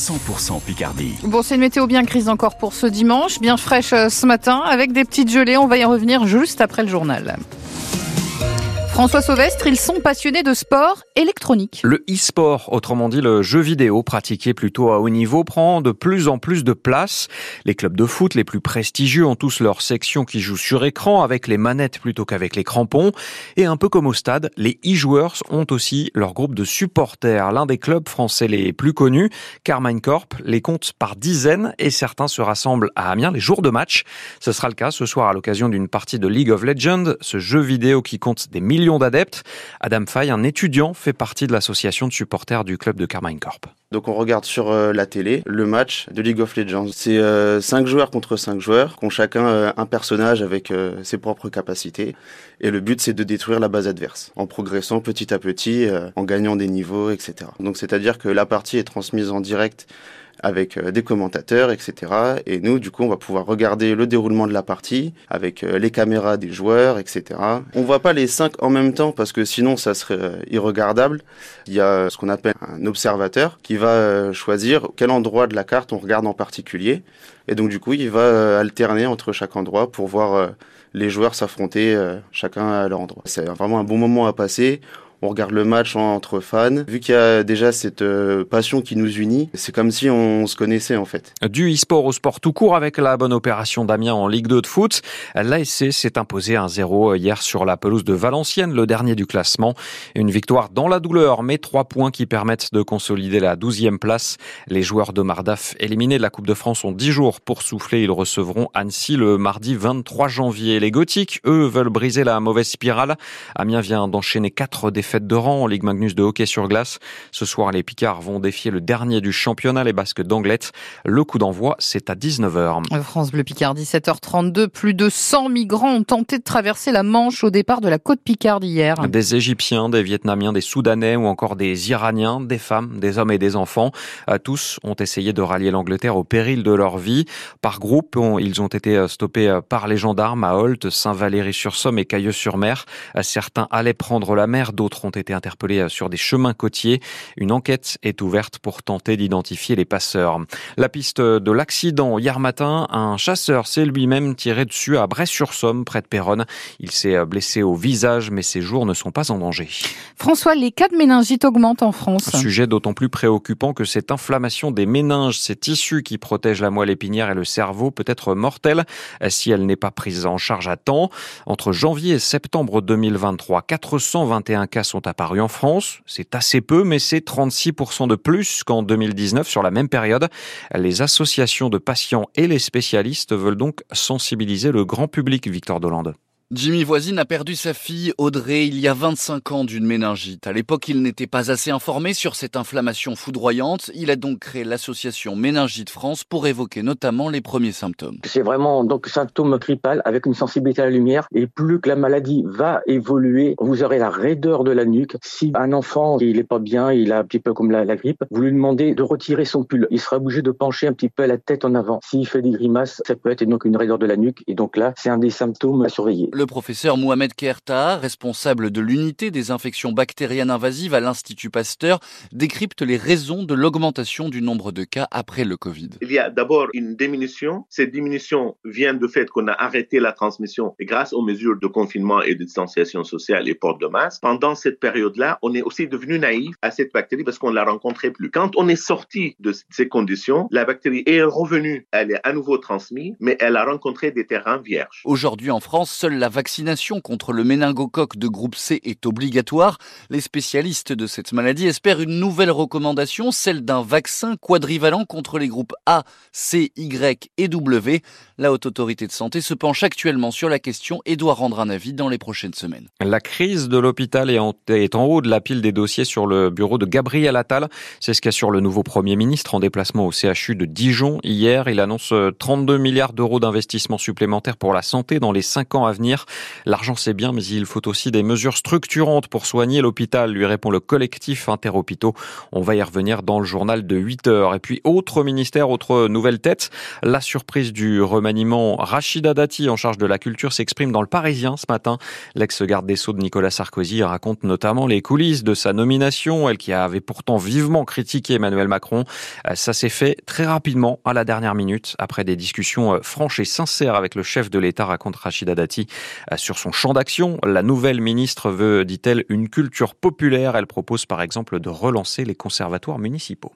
100% Picardie. Bon, c'est une météo bien grise encore pour ce dimanche, bien fraîche euh, ce matin, avec des petites gelées. On va y revenir juste après le journal. François Sauvestre, ils sont passionnés de sport électronique. Le e-sport, autrement dit le jeu vidéo pratiqué plutôt à haut niveau, prend de plus en plus de place. Les clubs de foot les plus prestigieux ont tous leur section qui joue sur écran avec les manettes plutôt qu'avec les crampons. Et un peu comme au stade, les e-joueurs ont aussi leur groupe de supporters. L'un des clubs français les plus connus, Carmine Corp, les compte par dizaines et certains se rassemblent à Amiens les jours de match. Ce sera le cas ce soir à l'occasion d'une partie de League of Legends, ce jeu vidéo qui compte des millions d'adeptes. Adam Fay, un étudiant, fait partie de l'association de supporters du club de Carmine Corp. Donc on regarde sur euh, la télé le match de League of Legends. C'est euh, 5 joueurs contre 5 joueurs, qui ont chacun euh, un personnage avec euh, ses propres capacités. Et le but c'est de détruire la base adverse, en progressant petit à petit, euh, en gagnant des niveaux, etc. Donc c'est-à-dire que la partie est transmise en direct avec euh, des commentateurs, etc. Et nous, du coup, on va pouvoir regarder le déroulement de la partie avec euh, les caméras des joueurs, etc. On voit pas les cinq en même temps parce que sinon, ça serait euh, irregardable. Il y a ce qu'on appelle un observateur qui va choisir quel endroit de la carte on regarde en particulier. Et donc, du coup, il va alterner entre chaque endroit pour voir les joueurs s'affronter chacun à leur endroit. C'est vraiment un bon moment à passer on regarde le match entre fans. Vu qu'il y a déjà cette euh, passion qui nous unit, c'est comme si on se connaissait en fait. Du e-sport au sport tout court avec la bonne opération d'Amiens en Ligue 2 de foot. L'ASC s'est imposé 1-0 hier sur la pelouse de Valenciennes, le dernier du classement. Une victoire dans la douleur, mais trois points qui permettent de consolider la 12e place. Les joueurs de Mardaf éliminés de la Coupe de France ont 10 jours pour souffler. Ils recevront Annecy le mardi 23 janvier. Les Gothiques, eux, veulent briser la mauvaise spirale. Amiens vient d'enchaîner quatre défaites fête de rang en Ligue Magnus de hockey sur glace. Ce soir, les Picards vont défier le dernier du championnat, les Basques d'Anglette. Le coup d'envoi, c'est à 19h. France Bleu Picard, 17h32. Plus de 100 migrants ont tenté de traverser la Manche au départ de la côte Picarde hier. Des Égyptiens, des Vietnamiens, des Soudanais ou encore des Iraniens, des femmes, des hommes et des enfants. Euh, tous ont essayé de rallier l'Angleterre au péril de leur vie. Par groupe, ils ont été euh, stoppés euh, par les gendarmes à Holt, Saint-Valéry-sur-Somme et Cailleux-sur-Mer. Certains allaient prendre la mer, d'autres ont été interpellés sur des chemins côtiers. Une enquête est ouverte pour tenter d'identifier les passeurs. La piste de l'accident hier matin, un chasseur s'est lui-même tiré dessus à Brest-sur-Somme, près de Péronne. Il s'est blessé au visage, mais ses jours ne sont pas en danger. François, les cas de méningite augmentent en France. Un sujet d'autant plus préoccupant que cette inflammation des méninges, ces tissus qui protègent la moelle épinière et le cerveau, peut être mortelle si elle n'est pas prise en charge à temps. Entre janvier et septembre 2023, 421 cas sont apparus en France. C'est assez peu, mais c'est 36% de plus qu'en 2019 sur la même période. Les associations de patients et les spécialistes veulent donc sensibiliser le grand public, Victor Dolande. Jimmy Voisine a perdu sa fille Audrey il y a 25 ans d'une méningite. À l'époque, il n'était pas assez informé sur cette inflammation foudroyante. Il a donc créé l'association Méningite France pour évoquer notamment les premiers symptômes. C'est vraiment donc symptôme grippal avec une sensibilité à la lumière et plus que la maladie va évoluer, vous aurez la raideur de la nuque. Si un enfant il est pas bien, il a un petit peu comme la, la grippe, vous lui demandez de retirer son pull, il sera obligé de pencher un petit peu la tête en avant. S'il fait des grimaces, ça peut être donc une raideur de la nuque et donc là, c'est un des symptômes à surveiller. Le professeur Mohamed Kerta, responsable de l'unité des infections bactériennes invasives à l'Institut Pasteur, décrypte les raisons de l'augmentation du nombre de cas après le Covid. Il y a d'abord une diminution. Cette diminution vient du fait qu'on a arrêté la transmission grâce aux mesures de confinement et de distanciation sociale et port de masque. Pendant cette période-là, on est aussi devenu naïf à cette bactérie parce qu'on la rencontrait plus. Quand on est sorti de ces conditions, la bactérie est revenue. Elle est à nouveau transmise, mais elle a rencontré des terrains vierges. Aujourd'hui en France, seule la vaccination contre le méningocoque de groupe C est obligatoire. Les spécialistes de cette maladie espèrent une nouvelle recommandation, celle d'un vaccin quadrivalent contre les groupes A, C, Y et W. La Haute Autorité de Santé se penche actuellement sur la question et doit rendre un avis dans les prochaines semaines. La crise de l'hôpital est en, est en haut de la pile des dossiers sur le bureau de Gabriel Attal. C'est ce qu'assure le nouveau Premier ministre en déplacement au CHU de Dijon hier. Il annonce 32 milliards d'euros d'investissements supplémentaires pour la santé dans les cinq ans à venir. L'argent c'est bien, mais il faut aussi des mesures structurantes pour soigner l'hôpital, lui répond le collectif Interhôpitaux. On va y revenir dans le journal de 8 heures. Et puis, autre ministère, autre nouvelle tête, la surprise du remaniement. Rachida Dati, en charge de la culture, s'exprime dans le Parisien ce matin. L'ex-garde des Sceaux de Nicolas Sarkozy raconte notamment les coulisses de sa nomination, elle qui avait pourtant vivement critiqué Emmanuel Macron. Ça s'est fait très rapidement, à la dernière minute, après des discussions franches et sincères avec le chef de l'État, raconte Rachida Dati, sur son champ d'action. La nouvelle ministre veut, dit-elle, une culture populaire. Elle propose par exemple de relancer les conservatoires municipaux.